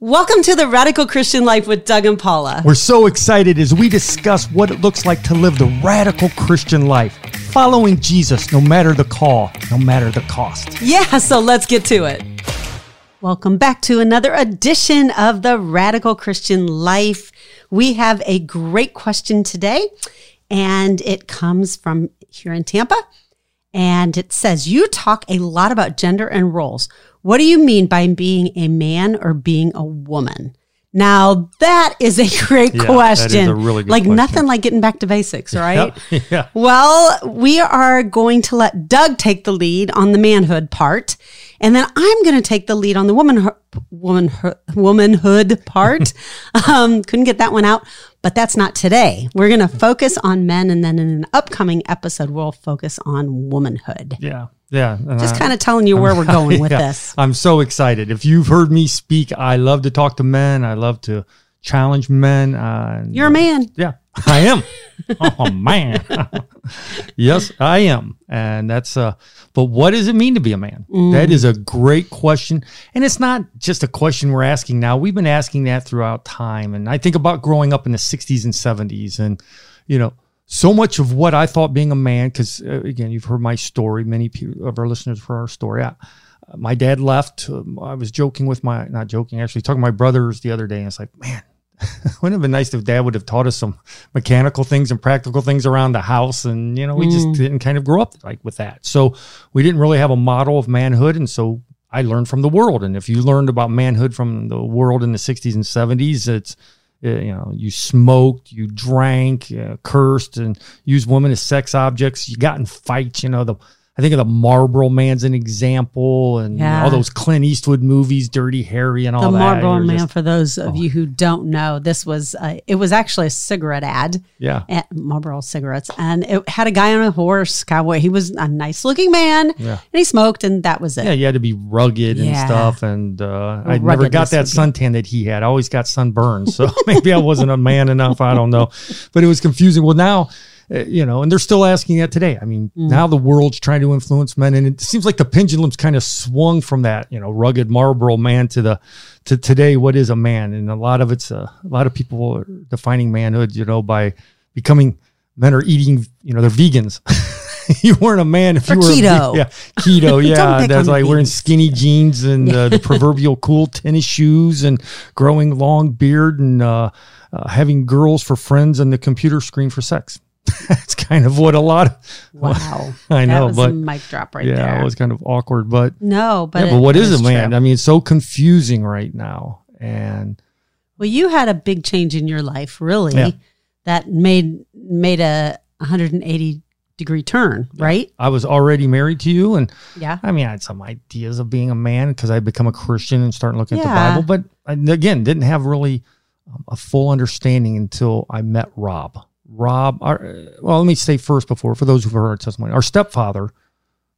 Welcome to the Radical Christian Life with Doug and Paula. We're so excited as we discuss what it looks like to live the radical Christian life, following Jesus no matter the call, no matter the cost. Yeah, so let's get to it. Welcome back to another edition of the Radical Christian Life. We have a great question today, and it comes from here in Tampa. And it says, You talk a lot about gender and roles. What do you mean by being a man or being a woman? Now that is a great Yeah, that is question. a really good like question. nothing like getting back to basics, right? yeah. Well, we are going to let Doug take the lead on the manhood part, and then I'm going to take the lead on the woman woman womanhood part. um, couldn't get that one out, but that's not today. We're going to focus on men, and then in an upcoming episode, we'll focus on womanhood. Yeah. Yeah. Just kind of telling you where we're going with yeah, this. I'm so excited. If you've heard me speak, I love to talk to men. I love to challenge men. Uh, You're a man. Yeah, I am. oh man. yes, I am. And that's uh but what does it mean to be a man? Mm. That is a great question. And it's not just a question we're asking now. We've been asking that throughout time. And I think about growing up in the 60s and 70s and you know, so much of what I thought being a man cuz uh, again, you've heard my story, many of our listeners for our story. I, my dad left. Um, I was joking with my, not joking, actually talking to my brothers the other day. And it's like, man, wouldn't it have been nice if dad would have taught us some mechanical things and practical things around the house and you know we just didn't kind of grow up like with that so we didn't really have a model of manhood and so i learned from the world and if you learned about manhood from the world in the 60s and 70s it's you know you smoked you drank uh, cursed and used women as sex objects. You got in fights you know the I think of the Marlboro Man's an example, and Yeah. all those Clint Eastwood movies, Dirty Harry, and all The that. The Marlboro Man, just- for those of you who don't know, this was, uh, it was actually a cigarette ad. yeah, at Marlboro cigarettes, and it had a guy on a horse, cowboy. He was a nice looking man, Yeah. and he smoked, and that was it. Yeah, you had to be rugged and Yeah. stuff. And uh, I never got that suntan that he had. I always got sunburned. So maybe I wasn't a man enough. I don't know. But it was confusing. Well, now, you know, and they're still asking that today. I mean, Mm. now the world's trying to influence men. And it seems like the pendulum's kind of swung from that, you know, rugged Marlboro man to the, to today, what is a man? And a lot of it's, uh, a lot of people are defining manhood, you know, by becoming, men are eating, you know, they're vegans. you weren't a man if Or you were a keto. yeah, keto. Yeah, that's like wearing skinny jeans and uh, the proverbial cool tennis shoes and growing long beard and uh, uh, having girls for friends and the computer screen for sex. That's kind of what a lot of Wow, I that know, was but a mic drop right yeah, there. it was kind of awkward, but no, but yeah, but it- what it is a man? I mean, it's so confusing right now, and Well, you had a big change in your life, really, Yeah. that made made a 180 degree turn, right? I was already married to you, and Yeah, I mean, I had some ideas of being a man because I'd become a Christian and started looking at the Bible, but I, again, didn't have really um, a full understanding until I met Rob. Rob, our, well, let me say first before, for those who've heard our testimony, our stepfather,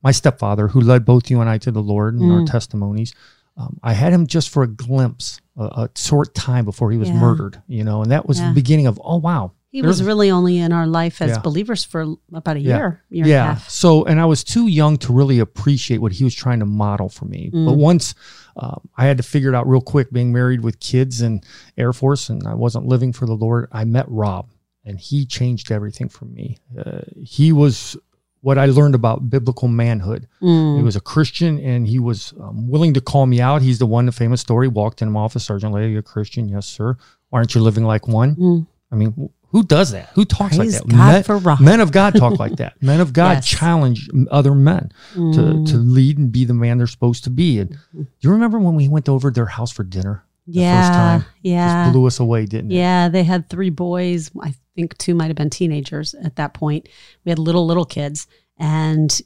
my stepfather, who led both you and I to the Lord in Mm. our testimonies, um, I had him just for a glimpse, a, a short time before he was Yeah. murdered, you know, and that was Yeah. the beginning of, oh, wow. he was really only in our life as Yeah. believers for about a Yeah. year, year and a yeah. half. So, and I was too young to really appreciate what he was trying to model for me. Mm. But once um, I had to figure it out real quick, being married with kids and Air Force, and I wasn't living for the Lord, I met Rob, and he changed everything for me. Uh, he was what I learned about biblical manhood. Mm. He was a Christian, and he was um, willing to call me out. He's the one, the famous story, walked in my office, Sergeant Lady, you're a Christian, yes, sir. Why aren't you living like one? Mm. I mean, who does that? Who talks Praise like that? God Men- for men of God talk like that. Men of God Yes. challenge other men Mm. to, to lead and be the man they're supposed to be. And do you remember when we went over to their house for dinner? Yeah, first time? yeah. Just blew us away, didn't it? Yeah, they had three boys. I think two might have been teenagers at that point. We had little, little kids. And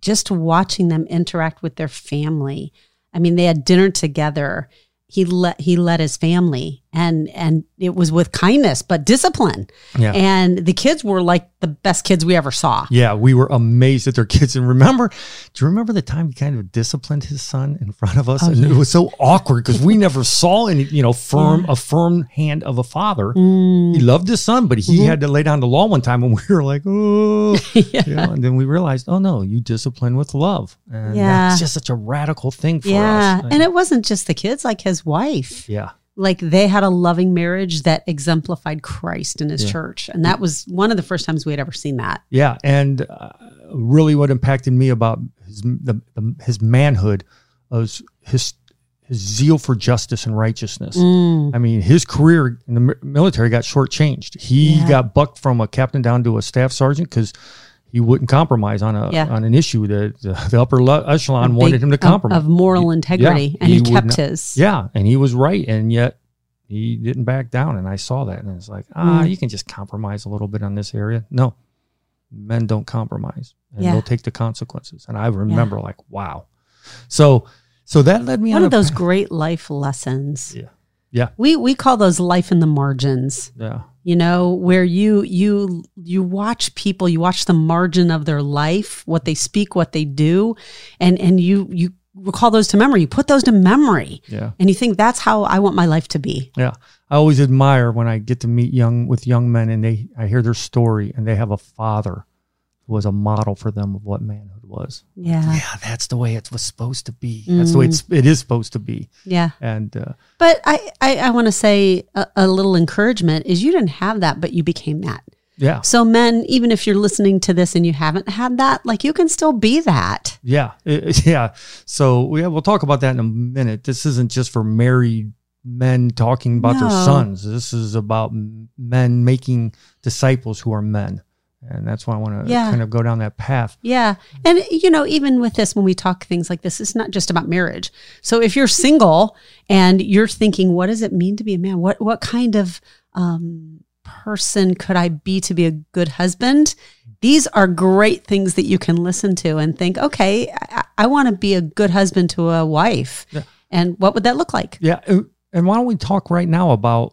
just watching them interact with their family. I mean, they had dinner together. He let he led his family and and it was with kindness but discipline. Yeah. And the kids were like the best kids we ever saw. Yeah, we were amazed at their kids. And remember, do you remember the time he kind of disciplined his son in front of us? Oh, and yeah. it was so awkward because we never saw any, you know, firm a firm hand of a father. Mm. He loved his son, but he Mhm. had to lay down the law one time, and we were like, oh, yeah. you know, and then we realized, oh no, you discipline with love, and Yeah. that's just such a radical thing for Yeah. us. And it wasn't just the kids, like his wife. yeah, like they had a loving marriage that exemplified Christ in his Yeah. church. And that was one of the first times we had ever seen that. Yeah, and uh, really, what impacted me about his the, the, his manhood was his his zeal for justice and righteousness. Mm. I mean, his career in the military got shortchanged. He Yeah. got bucked from a captain down to a staff sergeant because he wouldn't compromise on a Yeah. on an issue that the, the upper le- echelon A wanted him to compromise. Of, moral integrity. and he, he kept not- his. yeah, and he was right, and yet he didn't back down. And I saw that, and it's like, ah, Mm. you can just compromise a little bit on this area. No, men don't compromise, and Yeah. they'll take the consequences. And I remember, like, wow. So, so that led me One on of a those great life lessons. Yeah. Yeah. We we call those life in the margins. Yeah, you know where you you you watch people you watch the margin of their life what they speak what they do and and you you recall those to memory you put those to memory yeah, and you think that's how i want my life to be yeah. I always admire when I get to meet young with young men, and they I hear their story, and they have a father who was a model for them of what manhood was. yeah Yeah, that's the way it was supposed to be. That's the way it's it is supposed to be. yeah And uh, but i i, I want to say a, a little encouragement is you didn't have that but you became that yeah, so men even if you're listening to this and you haven't had that like you can still be that Yeah, it- yeah. So yeah, we'll talk about that in a minute. This isn't just for married men talking about their sons. This is about men making disciples who are men, and that's why I want to Yeah. kind of go down that path. Yeah. And, you know, even with this, when we talk things like this, it's not just about marriage. So if you're single and you're thinking, what does it mean to be a man? What, what kind of um, person could I be to be a good husband? These are great things that you can listen to and think, okay, I, I want to be a good husband to a wife. Yeah. And what would that look like? Yeah, and- and why don't we talk right now about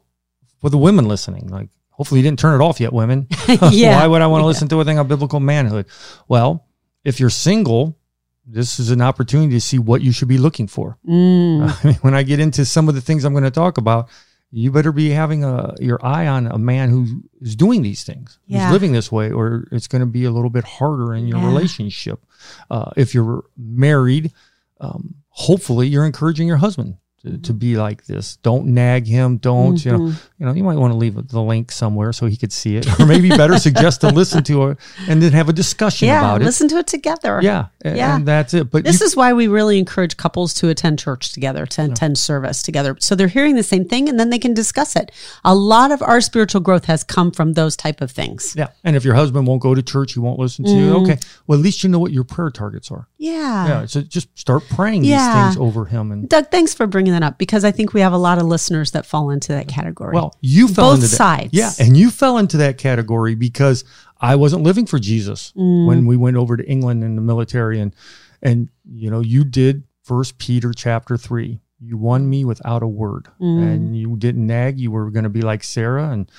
for the women listening? Like, hopefully, you didn't turn it off yet, women. Yeah. why would I want to Yeah. listen to a thing on biblical manhood? Well, if you're single, this is an opportunity to see what you should be looking for. Mm, I mean, when I get into some of the things I'm going to talk about, you better be having a your eye on a man who is doing these things, Yeah. who's living this way, or it's going to be a little bit harder in your Yeah. relationship. Uh, if you're married, um, hopefully you're encouraging your husband to, to be like this. Don't nag him. Don't you know? Mhm. You know, you might want to leave the link somewhere so he could see it, or maybe better suggest to listen to it and then have a discussion yeah. about it. Listen to it together. Yeah, and, Yeah. and that's it. But This you- is why we really encourage couples to attend church together, to attend service together. So they're hearing the same thing and then they can discuss it. A lot of our spiritual growth has come from those type of things. Yeah. And if your husband won't go to church, he won't listen to you. Mm. Okay. Well, at least you know what your prayer targets are. Yeah. Yeah. So just start praying Yeah. these things over him. And Doug, thanks for bringing that up because I think we have a lot of listeners that fall into that category. well, you fell Both into that. sides. Yeah. And you fell into that category because I wasn't living for Jesus Mm. when we went over to England in the military. And, and, you know, you did first Peter chapter three. You won me without a word Mm. and you didn't nag. You were going to be like Sarah and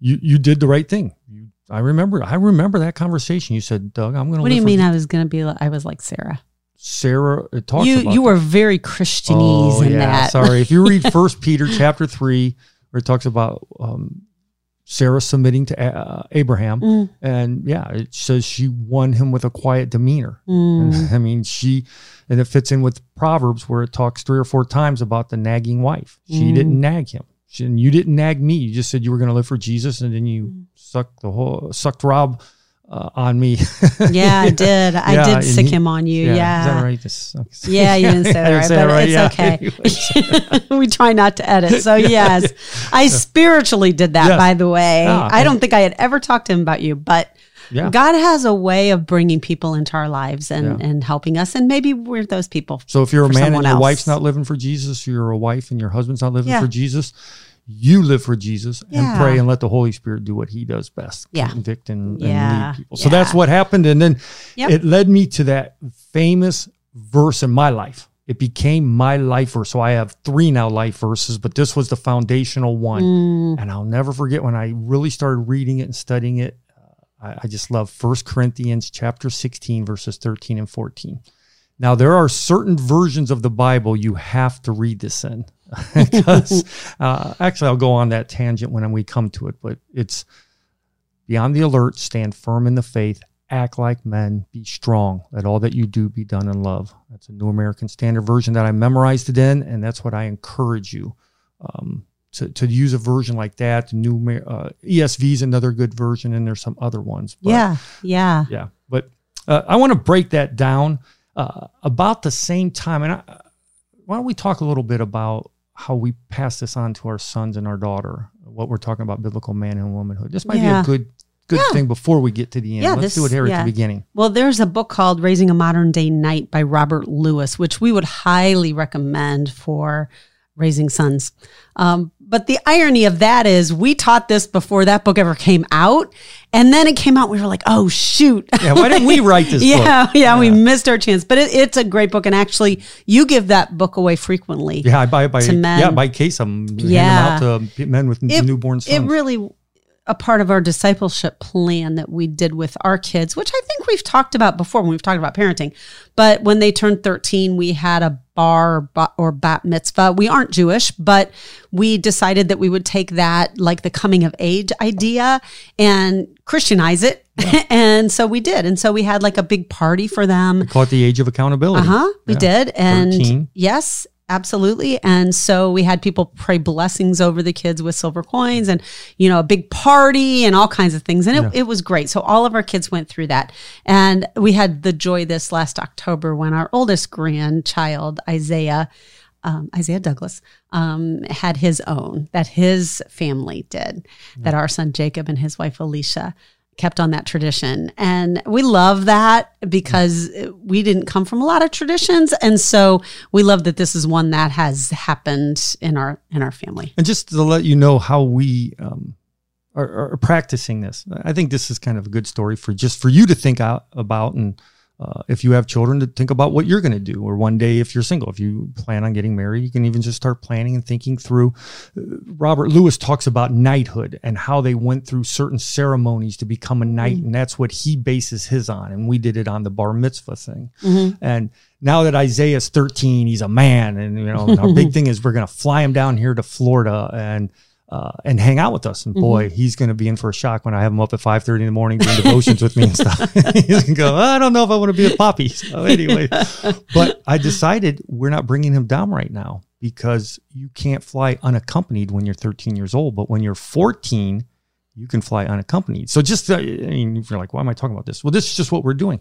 you, you did the right thing. You, I remember, I remember that conversation. You said, Doug, I'm going to what do you mean I was going to be like, I was like Sarah? Sarah it talks You about you that. were very Christianese oh, in yeah, that. Sorry, if you read First Peter chapter three, where it talks about um, Sarah submitting to uh, Abraham, Mm, and yeah, it says she won him with a quiet demeanor. mm, And, I mean, she, and it fits in with Proverbs where it talks three or four times about the nagging wife. She Mm. didn't nag him. She, and you didn't nag me. You just said you were going to live for Jesus, and then you Mm. sucked the whole sucked Rob uh, on me. yeah, I did. I Yeah, did sick he- him on you. Yeah. is that right? This sucks. Yeah, you didn't say that right, say but right, it's yeah. okay. we try not to edit. So yes, I spiritually did that. Yes. By the way, Ah, I don't think I had ever talked to him about you, but Yeah. God has a way of bringing people into our lives and Yeah. and helping us, and maybe we're those people. So if you're a man and your else. wife's not living for Jesus, or you're a wife and your husband's not living Yeah. for Jesus, you live for Jesus Yeah. and pray and let the Holy Spirit do what he does best. Yeah. Convict and, Yeah. and lead people. So Yeah. that's what happened. And then Yep. it led me to that famous verse in my life. It became my life verse. So I have three now life verses, but this was the foundational one. Mm, And I'll never forget when I really started reading it and studying it. Uh, I, I just love First Corinthians chapter 16, verses 13 and 14. Now, there are certain versions of the Bible you have to read this in. because uh, actually, I'll go on that tangent when we come to it, but it's beyond the alert, stand firm in the faith, act like men, be strong. Let all that you do be done in love. That's a New American Standard Version that I memorized it in, and that's what I encourage you um, to, to use a version like that. The new uh, ESV is another good version, and there's some other ones. But, yeah, yeah. yeah. But uh, I want to break that down uh, about the same time. And I, why don't we talk a little bit about how we pass this on to our sons and our daughter? What we're talking about biblical man and womanhood. This might Yeah. be a good good Yeah. thing before we get to the end. Yeah, Let's this- do it here yeah. at the beginning. Well, there's a book called Raising a Modern Day Knight by Robert Lewis, which we would highly recommend for raising sons. Um, but the irony of that is we taught this before that book ever came out. And then it came out. We were like, oh, shoot. Yeah, why didn't we write this yeah, book? yeah, yeah, we missed our chance. But it, it's a great book. And actually, you give that book away frequently. Yeah, I buy by To men. yeah by case them. Yeah. out to men with It- newborn sons. It really a part of our discipleship plan that we did with our kids, which I think we've talked about before when we've talked about parenting. But when they turned 13, we had a bar or ba- or bat mitzvah. We aren't Jewish, but we decided that we would take that like the coming of age idea and Christianize it. and so we did. And so we had like a big party for them. Call it the age of accountability. Uh huh. We Yeah. did. And 13. yes, absolutely. And so we had people pray blessings over the kids with silver coins and, you know, a big party and all kinds of things. And it, it was great. So all of our kids went through that. And we had the joy this last October when our oldest grandchild, Isaiah, um, Isaiah Douglas, um, had his own that his family did, that our son Jacob and his wife Alicia kept on that tradition. And we love that because we didn't come from a lot of traditions. And so we love that this is one that has happened in our in our family. And just to let you know how we um, are, are practicing this, I think this is kind of a good story for just for you to think out about, and uh, if you have children, to think about what you're going to do. Or one day, if you're single, if you plan on getting married, you can even just start planning and thinking through. Uh, Robert Lewis talks about knighthood and how they went through certain ceremonies to become a knight, and that's what he bases his on. And we did it on the bar mitzvah thing. And now that Isaiah's 13, he's a man, and you know our big thing is we're going to fly him down here to Florida and uh, and hang out with us. And boy, he's going to be in for a shock when I have him up at 5:30 in the morning doing devotions with me and stuff. he's going to go, I don't know if I want to be a poppy. So anyway, but I decided we're not bringing him down right now because you can't fly unaccompanied when you're 13 years old, but when you're 14 you can fly unaccompanied. So just, uh, I mean, you're like, why am I talking about this? Well, this is just what we're doing.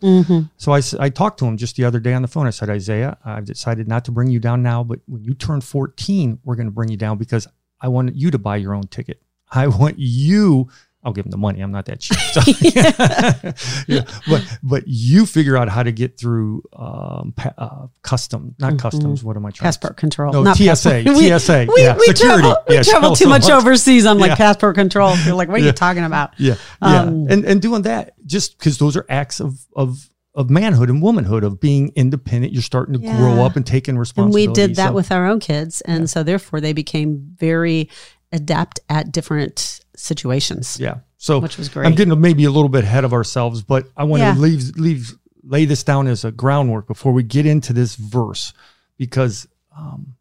So I, I talked to him just the other day on the phone. I said, Isaiah, I've decided not to bring you down now, but when you turn 14, we're going to bring you down because I want you to buy your own ticket. I want you. I'll give him the money. I'm not that cheap. So, yeah, but but you figure out how to get through um, pa- uh, custom, not customs. What am I trying? to Passport control. No, not TSA, passport. We- TSA, We, yeah, we security. travel, we Yeah, travel travel too so much much. overseas. I'm like Yeah. passport control. You're like, what are Yeah. you talking about? Yeah, yeah, Um, and and doing that just because those are acts of of of manhood and womanhood of being independent. You're starting to grow up and taking responsibility. And we did that So- with our own kids. And so therefore they became very adept at different situations. yeah. So Which was great. I'm getting maybe a little bit ahead of ourselves, but I want Yeah. to leave leave lay this down as a groundwork before we get into this verse because um,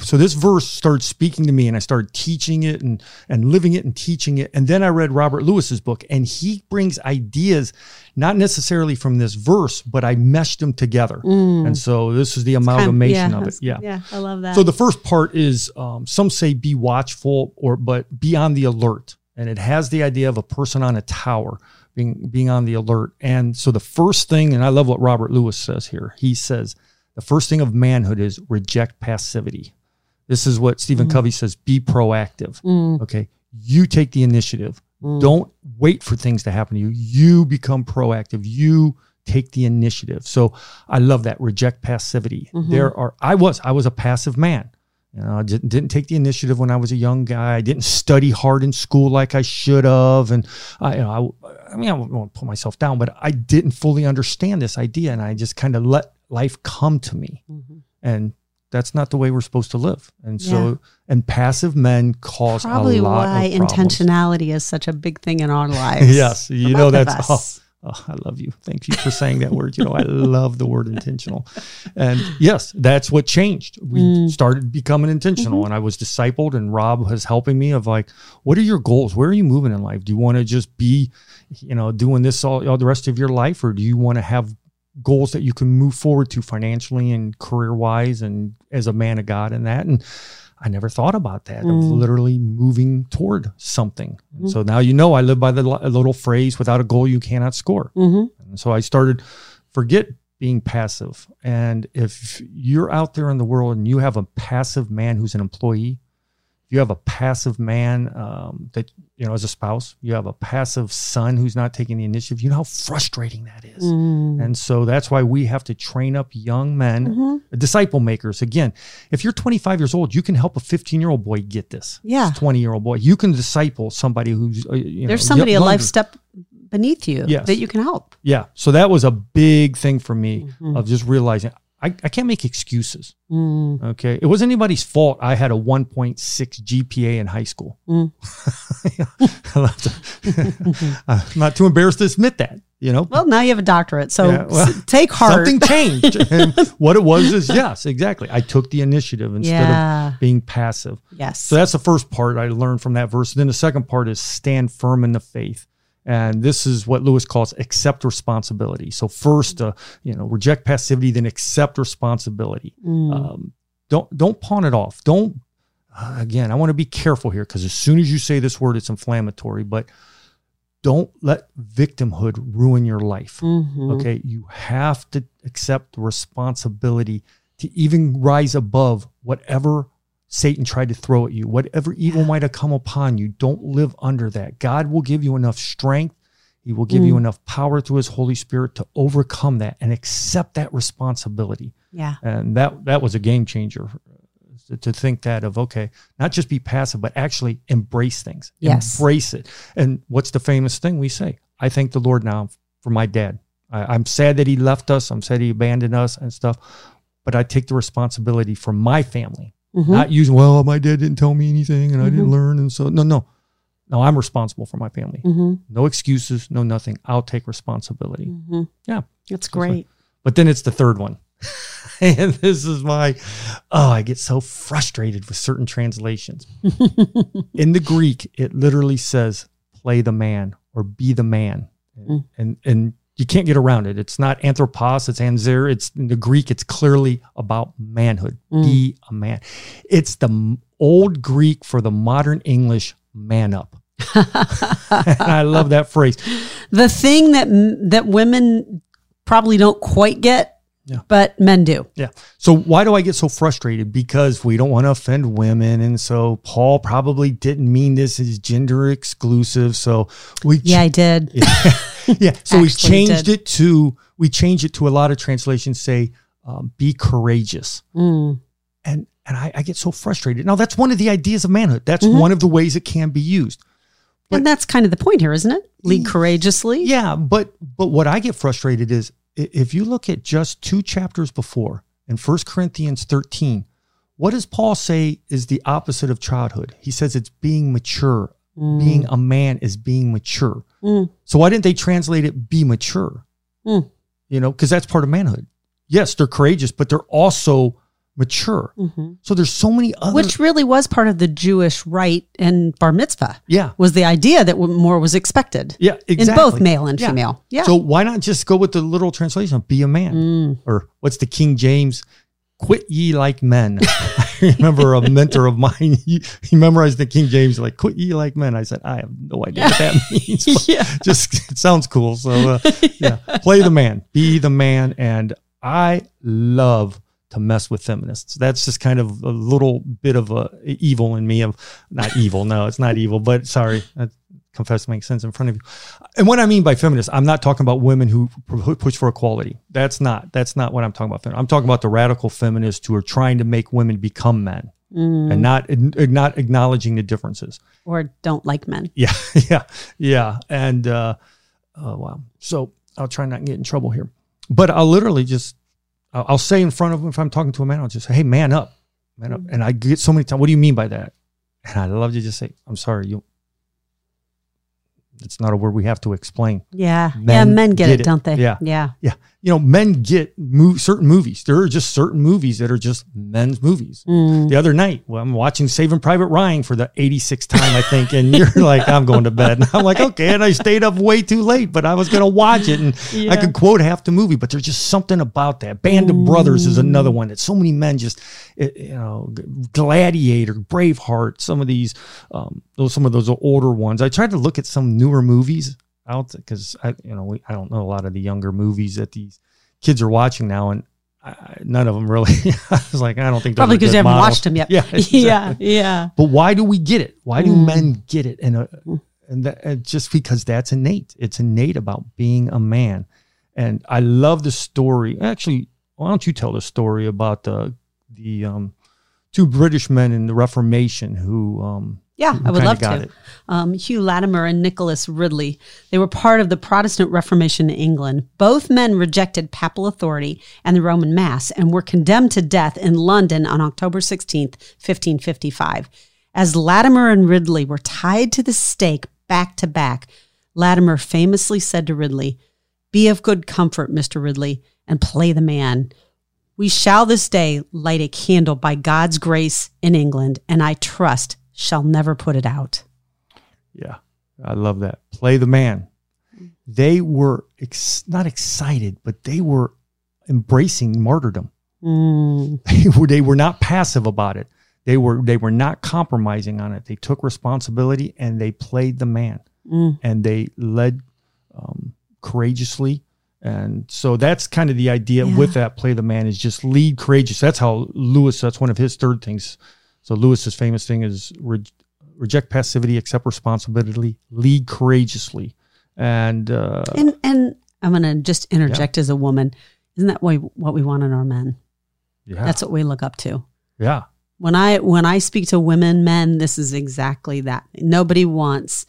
so this verse starts speaking to me and I started teaching it and and living it and teaching it and then I read Robert Lewis's book and he brings ideas not necessarily from this verse but I meshed them together and so this is the amalgamation of it yeah Yeah, I love that. so the first part is um, some say be watchful or but be on the alert, and it has the idea of a person on a tower being being on the alert. And so the first thing, and I love what Robert Lewis says here. He says the first thing of manhood is reject passivity. This is what Stephen mm. Covey says: be proactive. Mm. Okay, you take the initiative. Mm. Don't wait for things to happen to you. You become proactive. You take the initiative. So I love that. Reject passivity. Mm-hmm. There are I was I was a passive man. You know, I didn't, didn't take the initiative when I was a young guy. I didn't study hard in school like I should have, and I, you know, I, I mean, I won't put myself down, but I didn't fully understand this idea, and I just kind of let life come to me, and that's not the way we're supposed to live. And so, Mm-hmm. Yeah. and passive men cause Probably a lot why intentionality is such a big thing in our lives. Yes, you know that's oh, oh, I love you. Thank you for saying that word. You know, I love the word intentional. And yes, that's what changed. We Mm. started becoming intentional Mm-hmm. and I was discipled and Rob was helping me of like, what are your goals? Where are you moving in life? Do you want to just be, you know, doing this all, all the rest of your life or do you want to have goals that you can move forward to financially and career wise and as a man of God and that? And I never thought about that of Mm. literally moving toward something. Mhm. so now you know I live by the little phrase without a goal you cannot score. hmm And so I started forget being passive. And if you're out there in the world and you have a passive man who's an employee, you have a passive man um, that you know as a spouse, you have a passive son who's not taking the initiative. You know how frustrating that is. Mm. And so that's why we have to train up young men, Mhm. disciple makers. Again, if you're 25 years old, you can help a 15 year old boy get this. Yeah. 20 year old boy. You can disciple somebody who's uh, you know, There's somebody a life step beneath you Yes. that you can help. Yeah. So that was a big thing for me Mhm. of just realizing I, I can't make excuses. Mm. Okay. It wasn't anybody's fault. I had a 1.6 GPA in high school. Mm. I'll have to- I'm not too embarrassed to admit that, you know. Well, now you have a doctorate, so Yeah, well, take heart. Something changed. and what it was is yes, exactly. I took the initiative instead yeah. of being passive. Yes. So that's the first part I learned from that verse. Then the second part is stand firm in the faith. And this is what Lewis calls accept responsibility. So first, uh, you know, reject passivity, then accept responsibility. Mm. Um, don't don't pawn it off. Don't. Uh, again, I want to be careful here because as soon as you say this word, it's inflammatory. But don't let victimhood ruin your life. Mhm. Okay, you have to accept the responsibility to even rise above whatever Satan tried to throw at you, whatever evil might have come upon you. Don't live under that. God will give you enough strength. He will give you Mm. enough power through His Holy Spirit to overcome that and accept that responsibility. Yeah. And that that was a game changer to, to think that of okay, not just be passive, but actually embrace things. Yes. Embrace it. And what's the famous thing we say? I thank the Lord now for my dad. I, I'm sad that he left us. I'm sad he abandoned us and stuff. But I take the responsibility for my family, Mhm. not using, well, my dad didn't tell me anything and I didn't learn. And so, no, no. No, I'm responsible for my family. Mhm. No excuses, no nothing. I'll take responsibility. Mhm. Yeah. That's great. But then it's the third one. and this is my, oh, I get so frustrated with certain translations. In the Greek, it literally says, play the man or be the man. Mm. And, and you can't get around it. It's not anthropos, it's anzer. It's in the Greek, it's clearly about manhood. Mm. Be a man. It's the old Greek for the modern English man up. I love that phrase. the thing that that women probably don't quite get, Yeah. but men do. Yeah. So why do I get so frustrated? Because we don't want to offend women, and so Paul probably didn't mean this as gender exclusive. So we Yeah, I did. yeah. So we changed did. it to we changed it to a lot of translations say um, be courageous, Mm. and and I, I get so frustrated. Now that's one of the ideas of manhood. That's Mhm. one of the ways it can be used. and that's kind of the point here, isn't it? Lead courageously. Yeah, but but what I get frustrated is if you look at just two chapters before in 1 Corinthians 13, what does Paul say is the opposite of childhood? He says it's being mature. Mm. Being a man is being mature. Mm. So why didn't they translate it be mature? Mm. You know, because that's part of manhood. Yes, they're courageous, but they're also mature. Mhm. So there's so many other Which really was part of the Jewish rite and bar mitzvah. yeah. Was the idea that more was expected Yeah, exactly. in both male and Yeah. female. Yeah. So why not just go with the literal translation of be a man? Mm. Or what's the King James? Quit ye like men. Remember a mentor of mine, he, he memorized the King James, like, quit ye like men. I said, I have no idea what that means. yeah. just, it sounds cool. So, uh, yeah, play the man, be the man. And I love to mess with feminists. That's just kind of a little bit of a evil in me of not evil. No, it's not evil, but sorry. Confess makes sense in front of you. And what I mean by feminist, I'm not talking about women who pu- push for equality. That's not, that's not what I'm talking about. I'm talking about the radical feminists who are trying to make women become men Mm. and not, not acknowledging the differences. Or don't like men. Yeah, yeah, yeah. And uh, oh wow. So I'll try not to get in trouble here, but I'll literally just I'll, I'll say in front of him if I'm talking to a man, I'll just say, "Hey, man up, man up." And I get so many times, "What do you mean by that?" And I love to just say, "I'm sorry, you." It's not a word we have to explain. Yeah. yeah. Men Men get, get it, it. don't they? Yeah. Yeah. Yeah. You know, men get move certain movies. There are just certain movies that are just men's movies. Mm. The other night, well, I'm watching Saving Private Ryan for the 86th time, I think, and you're like, I'm going to bed. And I'm like, okay, and I stayed up way too late, but I was going to watch it, and I could quote half the movie. But there's just something about that. Band of Brothers is another one that so many men just, eh, you know, Gladiator, Braveheart, some of these, um, those some of those older ones. I tried to look at some newer movies out because I, you know, we, I don't know a lot of the younger movies that these kids are watching now, and I, I- none of them really. I was like, I don't think Probably because you haven't models. watched them yet. Yeah, yeah, exactly. yeah. But why do we get it? Why do Mm. men get it? And uh, and that, and just because that's innate. It's innate about being a man. And I love the story. Actually, why don't you tell the story about the the um, two British men in the Reformation who um, Yeah, I would love to. Um, Hugh Latimer and Nicholas Ridley. They were part of the Protestant Reformation in England. Both men rejected papal authority and the Roman Mass and were condemned to death in London on October 16th, 1555. As Latimer and Ridley were tied to the stake back to back, Latimer famously said to Ridley, Be of good comfort, Mr. Ridley, and play the man. We shall this day light a candle by God's grace in England, and I trust shall never put it out. Yeah, I love that. Play the man. They were ex- not excited, but they were embracing martyrdom. Mm, they were they were not passive about it. They were they were not compromising on it. They took responsibility and they played the man mm, and they led um, courageously. And so that's kind of the idea Yeah. with that play the man is just lead courageous. That's how Lewis. That's one of his third things. So Lewis's famous thing is re- reject passivity, accept responsibility, lead courageously. And uh, and and I'm going to just interject as a woman. Isn't that what what we want in our men? yeah, That's what we look up to. yeah, When I when I speak to women, men, this is exactly that. Nobody wants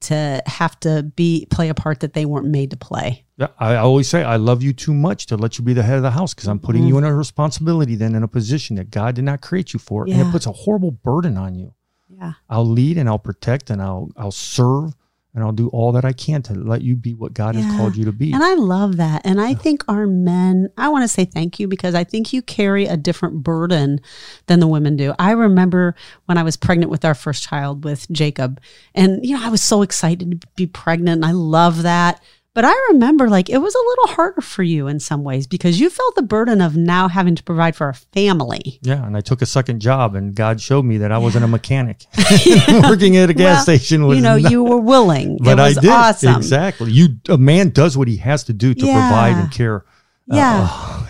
to have to be play a part that they weren't made to play. Yeah, I always say I love you too much to let you be the head of the house because I'm putting Mhm. you in a responsibility then in a position that God did not create you for, and it puts a horrible burden on you. Yeah. I'll lead and I'll protect and I'll I'll serve and I'll do all that I can to let you be what God Yeah. has called you to be. And I love that. And I think our men, I want to say thank you because I think you carry a different burden than the women do. I remember when I was pregnant with our first child with Jacob, and, you know, I was so excited to be pregnant. And I love that. But I remember like it was a little harder for you in some ways because you felt the burden of now having to provide for a family. yeah, and I took a second job, and God showed me that I wasn't a mechanic. Working at a gas Well, station was you know, not- you were willing. but it was I did awesome. exactly. You a man does what he has to do to provide and care. Yeah. Uh,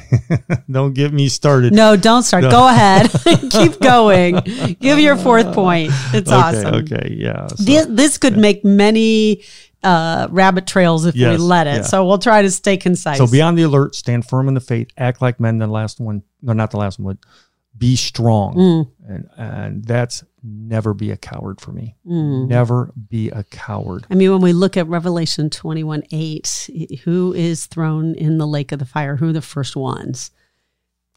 don't get me started. No, don't start. Go ahead. Keep going. Give your fourth point. It's okay, awesome. okay, yeah. so- This, this could make many uh, rabbit trails if we let it. yeah. So we'll try to stay concise. So be on the alert, stand firm in the faith, act like men. The last one, no, not the last one, but be strong. Mm, And and that's never be a coward for me. mm. Never be a coward. I mean, when we look at Revelation 21 8, who is thrown in the lake of the fire? Who are the first ones?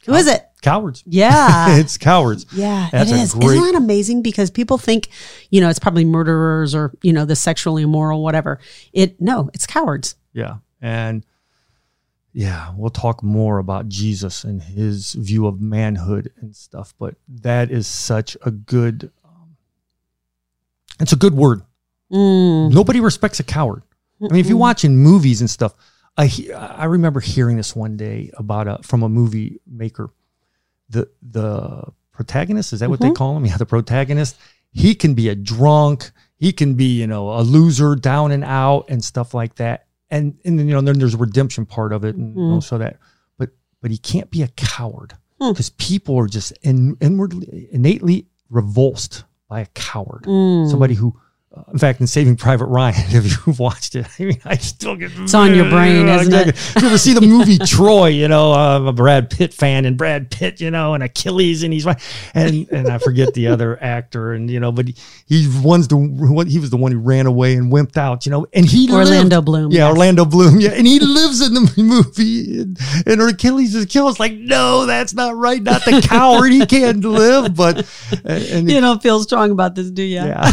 Who is it? Cowards. Yeah. it's cowards. Yeah, That's it is. great- Isn't that amazing? Because people think, you know, it's probably murderers or, you know, the sexually immoral, whatever. It no, it's cowards. Yeah. And yeah, we'll talk more about Jesus and his view of manhood and stuff, but that is such a good um, it's a good word. Mm. Nobody respects a coward. I mean, if you are watching movies and stuff, I I remember hearing this one day about a from a movie maker. The the protagonist is that what they Mhm. call him? Yeah, the protagonist. He can be a drunk. He can be you know a loser, down and out, and stuff like that. And and then you know then there's a redemption part of it, and Mhm. also that. But but he can't be a coward Hmm. because people are just in, inwardly innately revulsed by a coward Mm. somebody who uh, in fact in saving private ryan if you've watched it i mean i still get It's on your brain, isn't it? you ever see the movie troy you know i'm a brad pitt fan and brad pitt you know and achilles and he's and and i forget the other actor and you know but he, he one's the one he was the one who ran away and wimped out you know and he Orlando lived. Bloom. yeah yes. orlando bloom yeah and he lives in the movie and, and achilles is killed it's like no that's not right not the coward he can't live but and, and You don't feel strong about this, do you? yeah,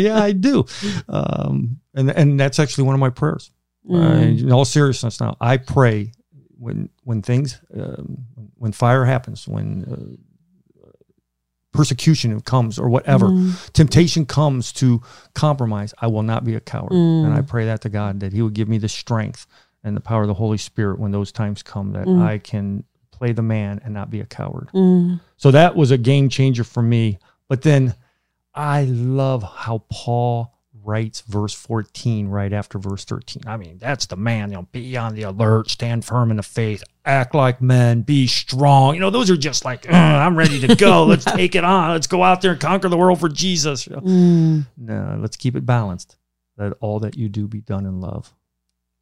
yeah, I do. Um, and and that's actually one of my prayers. Uh, Mm. in all seriousness, now I pray when when things um, when fire happens, when uh, persecution comes or whatever, Mm. temptation comes to compromise, I will not be a coward. Mm. And I pray that to God that He would give me the strength and the power of the Holy Spirit when those times come that Mm. I can play the man and not be a coward. Mm. So that was a game changer for me. But then I love how Paul writes verse 14 right after verse 13. I mean, that's the man, you know, be on the alert, stand firm in the faith, act like men, be strong. You know, those are just like, I'm ready to go. Let's take it on. Let's go out there and conquer the world for Jesus. Mm. No, let's keep it balanced. Let all that you do be done in love.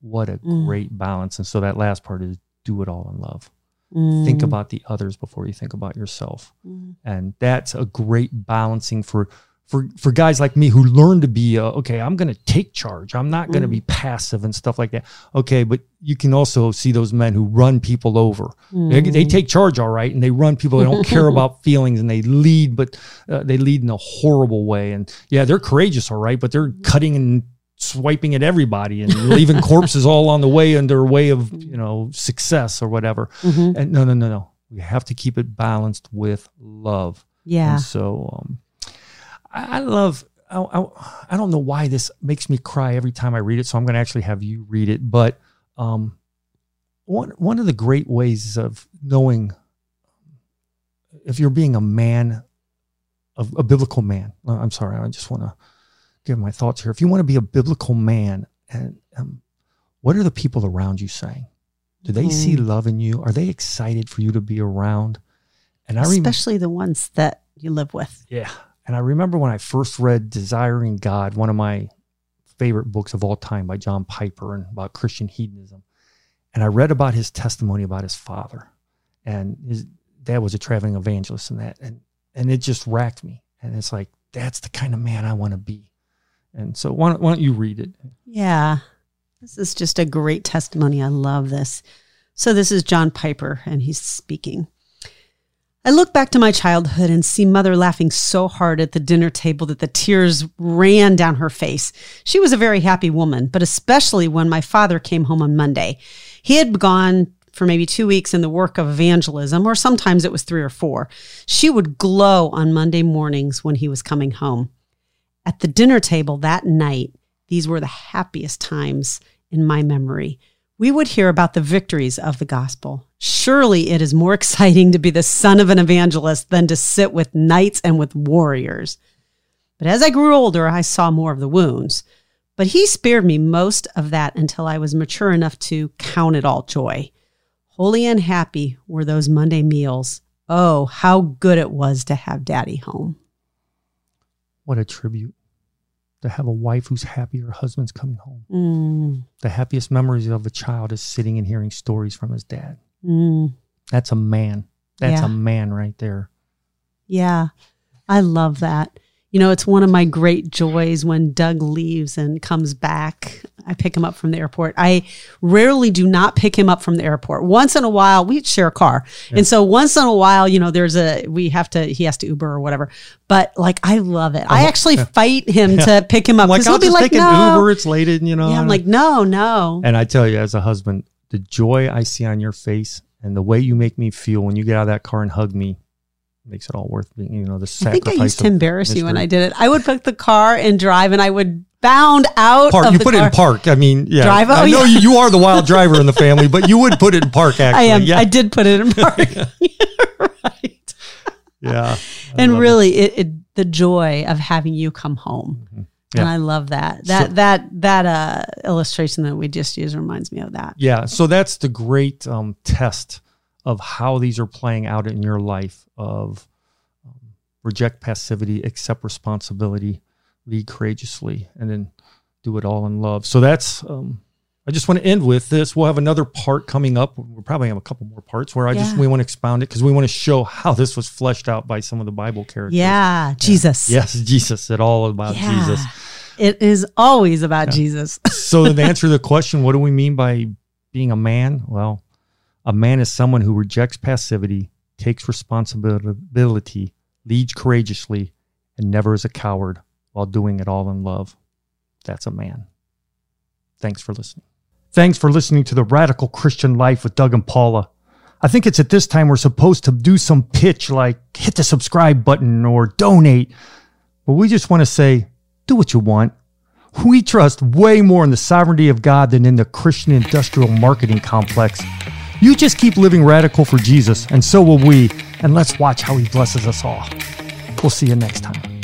What a Mm. great balance. And so that last part is do it all in love Mm. think about the others before you think about yourself Mm. and that's a great balancing for for for guys like me who learn to be uh, okay i'm going to take charge i'm not going to Mm. be passive and stuff like that okay but you can also see those men who run people over they, they Mm. take charge all right and they run people they don't care about feelings and they lead but uh, they lead in a horrible way and yeah they're courageous all right but they're cutting and swiping at everybody and leaving corpses all on the way their way of you know success or whatever Mhm. and no, no, no, no. We have to keep it balanced with love. Yeah. And so um, I, I love. I, I, I don't know why this makes me cry every time I read it, so I'm going to actually have you read it. But um, one one of the great ways of knowing if you're being a man, of a biblical man. uh, I'm sorry, I just want to give my thoughts here. If you want to be a biblical man, and um, what are the people around you saying? Do they see Mm. love in you? Are they excited for you to be around? And I Especially the ones that you live with. yeah. And I remember when I first read Desiring God, one of my favorite books of all time by John Piper and about Christian hedonism. And I read about his testimony about his father. And his dad was a traveling evangelist and that. And, and it just racked me. And it's like, that's the kind of man I want to be. And so why don't, why don't you read it? Yeah. This is just a great testimony. I love this. So, this is John Piper, and he's speaking. I look back to my childhood and see mother laughing so hard at the dinner table that the tears ran down her face. She was a very happy woman, but especially when my father came home on Monday. He had gone for maybe two weeks in the work of evangelism, or sometimes it was three or four. She would glow on Monday mornings when he was coming home. At the dinner table that night, these were the happiest times in my memory. We would hear about the victories of the gospel. Surely it is more exciting to be the son of an evangelist than to sit with knights and with warriors. But as I grew older, I saw more of the wounds. But he spared me most of that until I was mature enough to count it all joy. Holy and happy were those Monday meals. Oh, how good it was to have daddy home. What a tribute to have a wife who's happy her husband's coming home. Mm, The happiest memories of a child is sitting and hearing stories from his dad. mm. That's a man. That's Yeah. a man right there. Yeah, I love that. You know, it's one of my great joys when Doug leaves and comes back. I pick him up from the airport. I rarely do not pick him up from the airport. Once in a while, we share a car. And so once in a while, you know, there's a, we have to, he has to Uber or whatever. But like, I love it. I uh-huh. actually fight him to pick him up Like, I'll he'll be like, no. Uber. It's late, and you know. yeah, I'm like, no, no. and I tell you, as a husband, the joy I see on your face and the way you make me feel when you get out of that car and hug me makes it all worth being. You know, the sacrifice. I think I used to embarrass you when. I did it. I would put the car and drive and I would bound out Park. You put car. it in park. I mean, yeah. Drive- oh, I know yeah. you, are the wild driver in the family, but you would put it in park. Actually, I am. Yeah. I did put it in park. right. yeah. I And love it. really, it, it the joy of having you come home, Mhm. Yeah. and I love that. That So- that that uh, illustration that we just used reminds me of that. Yeah. So that's the great um, test of how these are playing out in your life of um, reject passivity, accept responsibility, lead courageously, and then do it all in love. So that's, um, I just want to end with this. We'll have another part coming up. We'll probably have a couple more parts where I just, we want to expound it because we want to show how this was fleshed out by some of the Bible characters. Yeah, Jesus. Yes, Jesus. It all about Yeah. Jesus. It is always about Jesus. so to answer the question, what do we mean by being a man? Well, a man is someone who rejects passivity, takes responsibility, leads courageously, and never is a coward while doing it all in love. That's a man. Thanks for listening. Thanks for listening to the Radical Christian Life with Doug and Paula. I think it's at this time we're supposed to do some pitch like hit the subscribe button or donate. But we just want to say, do what you want. We trust way more in the sovereignty of God than in the Christian industrial marketing complex. You just keep living radical for Jesus, and so will we. And let's watch how he blesses us all. We'll see you next time.